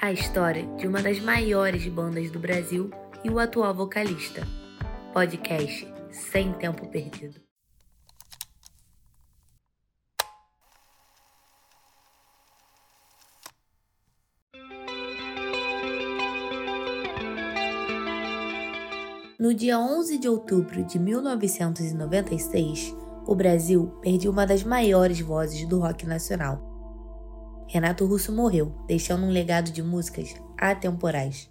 A história de uma das maiores bandas do Brasil e o atual vocalista. Podcast Sem Tempo Perdido. No dia 11 de outubro de 1996, o Brasil perdeu uma das maiores vozes do rock nacional. Renato Russo morreu, deixando um legado de músicas atemporais.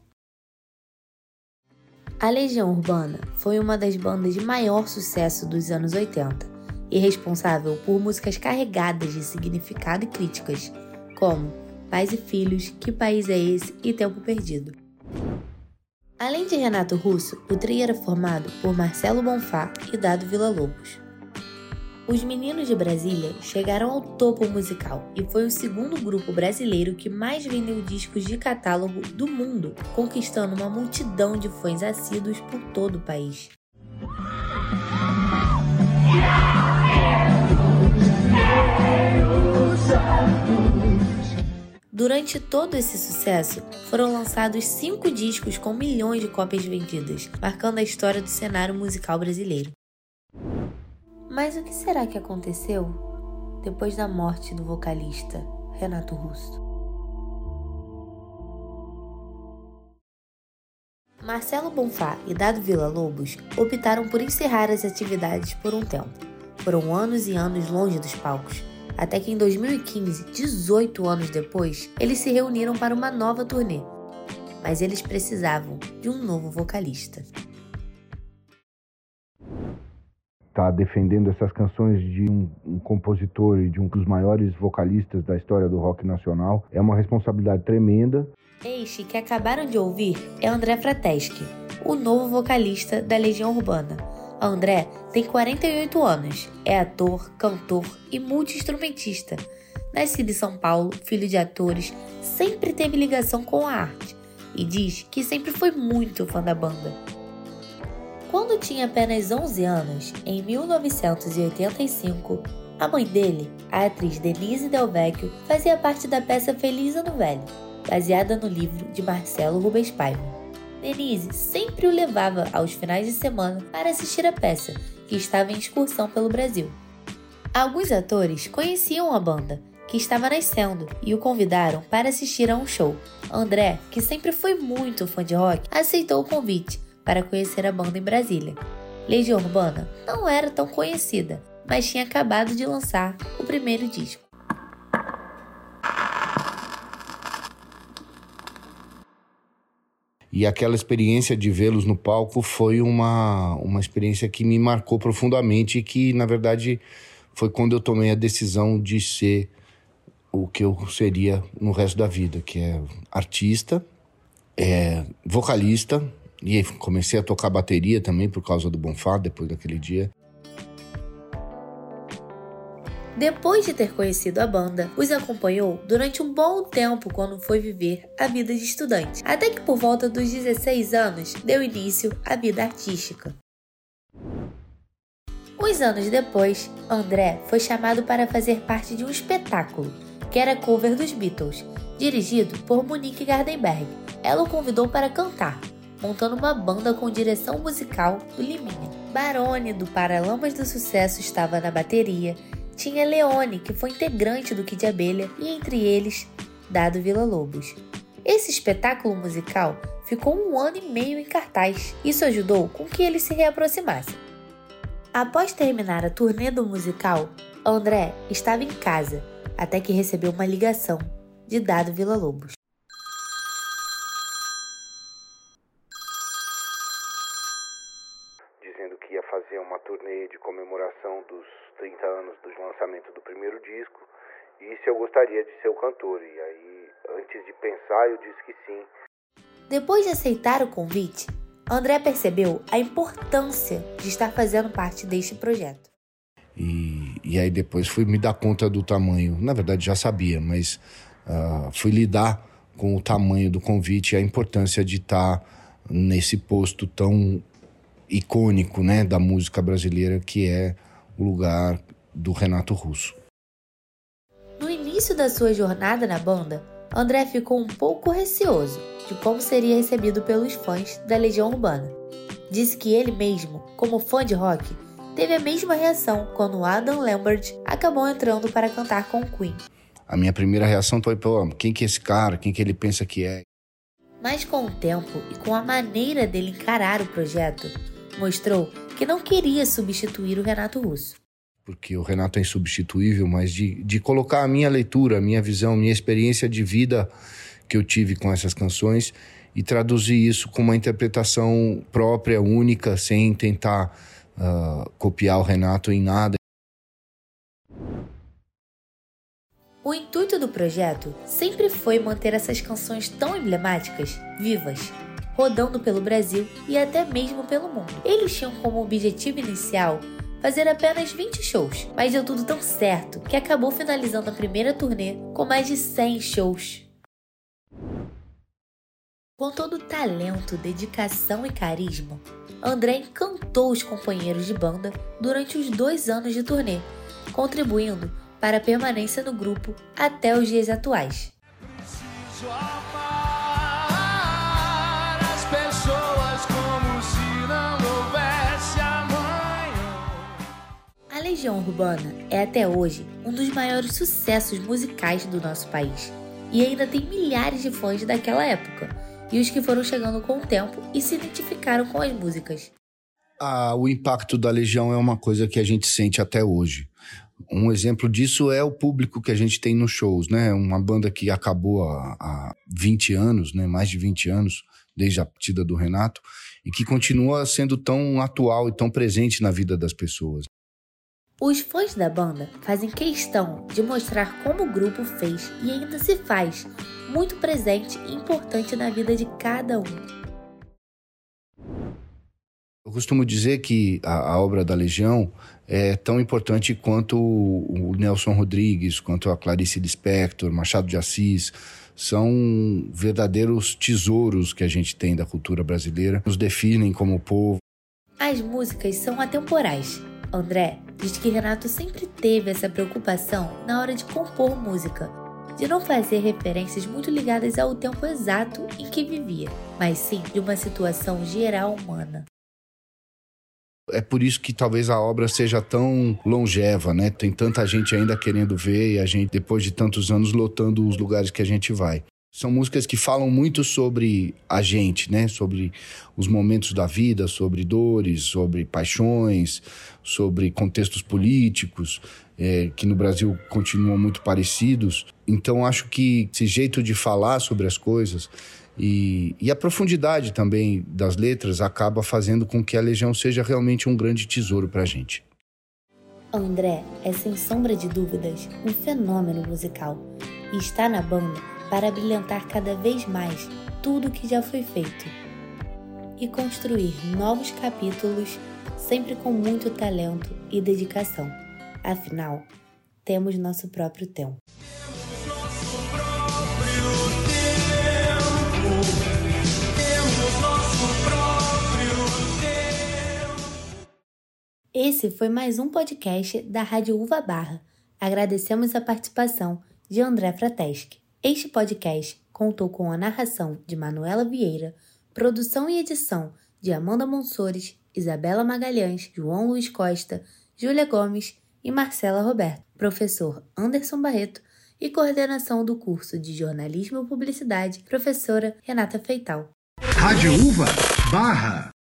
A Legião Urbana foi uma das bandas de maior sucesso dos anos 80 e responsável por músicas carregadas de significado e críticas, como Pais e Filhos, Que País é Esse e Tempo Perdido. Além de Renato Russo, o trio era formado por Marcelo Bonfá e Dado Villa-Lobos. Os Meninos de Brasília chegaram ao topo musical e foi o segundo grupo brasileiro que mais vendeu discos de catálogo do mundo, conquistando uma multidão de fãs assíduos por todo o país. Durante todo esse sucesso, foram lançados cinco discos com milhões de cópias vendidas, marcando a história do cenário musical brasileiro. Mas o que será que aconteceu depois da morte do vocalista Renato Russo? Marcelo Bonfá e Dado Vila Lobos optaram por encerrar as atividades por um tempo. Foram anos e anos longe dos palcos, até que em 2015, 18 anos depois, eles se reuniram para uma nova turnê. Mas eles precisavam de um novo vocalista. Tá defendendo essas canções de um, um, compositor e de um dos maiores vocalistas da história do rock nacional é uma responsabilidade tremenda. Este que acabaram de ouvir é André Frateschi, o novo vocalista da Legião Urbana André tem 48 anos, é ator, cantor e multi-instrumentista. Nascido em São Paulo, filho de atores, sempre teve ligação com a arte e diz que sempre foi muito fã da banda. Quando tinha apenas 11 anos, em 1985, a mãe dele, a atriz Denise Del Vecchio, fazia parte da peça Feliz Ano Velho, baseada no livro de Marcelo Rubens Paiva. Denise sempre o levava aos finais de semana para assistir a peça, que estava em excursão pelo Brasil. Alguns atores conheciam a banda, que estava nascendo, e o convidaram para assistir a um show. André, que sempre foi muito fã de rock, aceitou o convite para conhecer a banda em Brasília. Legião Urbana não era tão conhecida, mas tinha acabado de lançar o primeiro disco. E aquela experiência de vê-los no palco foi uma, uma experiência que me marcou profundamente e que, na verdade, foi quando eu tomei a decisão de ser o que eu seria no resto da vida, que é artista, é vocalista, e comecei a tocar bateria também por causa do Bonfá, depois daquele dia. Depois de ter conhecido a banda, os acompanhou durante um bom tempo quando foi viver a vida de estudante, até que por volta dos 16 anos deu início à vida artística. Uns anos depois, André foi chamado para fazer parte de um espetáculo, que era cover dos Beatles, dirigido por Monique Gardenberg. Ela o convidou para cantar, montando uma banda com direção musical do Liminha. Barone, do Paralamas do Sucesso, estava na bateria tinha Leone, que foi integrante do Kid Abelha, e entre eles, Dado Vila Lobos. Esse espetáculo musical ficou um ano e meio em cartaz. Isso ajudou com que eles se reaproximassem. Após terminar a turnê do musical, André estava em casa até que recebeu uma ligação de Dado Vila Lobos. Dizendo que ia fazer uma turnê de comemoração dos 30 anos do lançamento do primeiro disco e se eu gostaria de ser o cantor. E aí, antes de pensar, eu disse que sim. Depois de aceitar o convite, André percebeu a importância de estar fazendo parte deste projeto. E, e aí depois fui me dar conta do tamanho. Na verdade já sabia, mas uh, fui lidar com o tamanho do convite e a importância de estar nesse posto tão icônico né, da música brasileira que é o lugar do Renato Russo. No início da sua jornada na banda, André ficou um pouco receoso de como seria recebido pelos fãs da Legião Urbana. Disse que ele mesmo, como fã de rock, teve a mesma reação quando Adam Lambert acabou entrando para cantar com Queen. A minha primeira reação foi, pô, quem que é esse cara? Quem que ele pensa que é? Mas com o tempo e com a maneira dele encarar o projeto, mostrou que não queria substituir o Renato Russo. Porque o Renato é insubstituível, mas de, de colocar a minha leitura, a minha visão, a minha experiência de vida que eu tive com essas canções e traduzir isso com uma interpretação própria, única, sem tentar uh, copiar o Renato em nada. O intuito do projeto sempre foi manter essas canções tão emblemáticas vivas, rodando pelo Brasil e até mesmo pelo mundo. Eles tinham como objetivo inicial fazer apenas 20 shows, mas deu tudo tão certo que acabou finalizando a primeira turnê com mais de 100 shows. Com todo o talento, dedicação e carisma, André encantou os companheiros de banda durante os dois anos de turnê, contribuindo para a permanência no grupo até os dias atuais. Legião Urbana é até hoje um dos maiores sucessos musicais do nosso país e ainda tem milhares de fãs daquela época e os que foram chegando com o tempo e se identificaram com as músicas. Ah, o impacto da Legião é uma coisa que a gente sente até hoje. Um exemplo disso é o público que a gente tem nos shows, né? Uma banda que acabou há, há 20 anos, né? Mais de 20 anos, desde a partida do Renato, e que continua sendo tão atual e tão presente na vida das pessoas. Os fãs da banda fazem questão de mostrar como o grupo fez e ainda se faz muito presente e importante na vida de cada um. Eu costumo dizer que a, a, obra da Legião é tão importante quanto o, o Nelson Rodrigues, quanto a Clarice Lispector, Machado de Assis. São verdadeiros tesouros que a gente tem da cultura brasileira, nos definem como povo. As músicas são atemporais. André diz que Renato sempre teve essa preocupação na hora de compor música, de não fazer referências muito ligadas ao tempo exato em que vivia, mas sim de uma situação geral humana. É por isso que talvez a obra seja tão longeva, né? Tem tanta gente ainda querendo ver e a gente, depois de tantos anos, lotando os lugares que a gente vai. São músicas que falam muito sobre a gente, né? Sobre os momentos da vida, sobre dores, sobre paixões, sobre contextos políticos, é, que no Brasil continuam muito parecidos. Então, acho que esse jeito de falar sobre as coisas e, e, a profundidade também das letras acaba fazendo com que a Legião seja realmente um grande tesouro para a gente. André é, sem sombra de dúvidas, um fenômeno musical e está na banda para brilhantar cada vez mais tudo que já foi feito e construir novos capítulos, sempre com muito talento e dedicação. Afinal, temos nosso próprio tempo. Esse foi mais um podcast da Rádio Uva Barra. Agradecemos a participação de André Frateschi. Este podcast contou com a narração de Manuela Vieira, produção e edição de Amanda Monsores, Isabela Magalhães, João Luiz Costa, Júlia Gomes e Marcela Roberto, professor Anderson Barreto e coordenação do curso de Jornalismo e Publicidade, professora Renata Feital. Rádio Uva Barra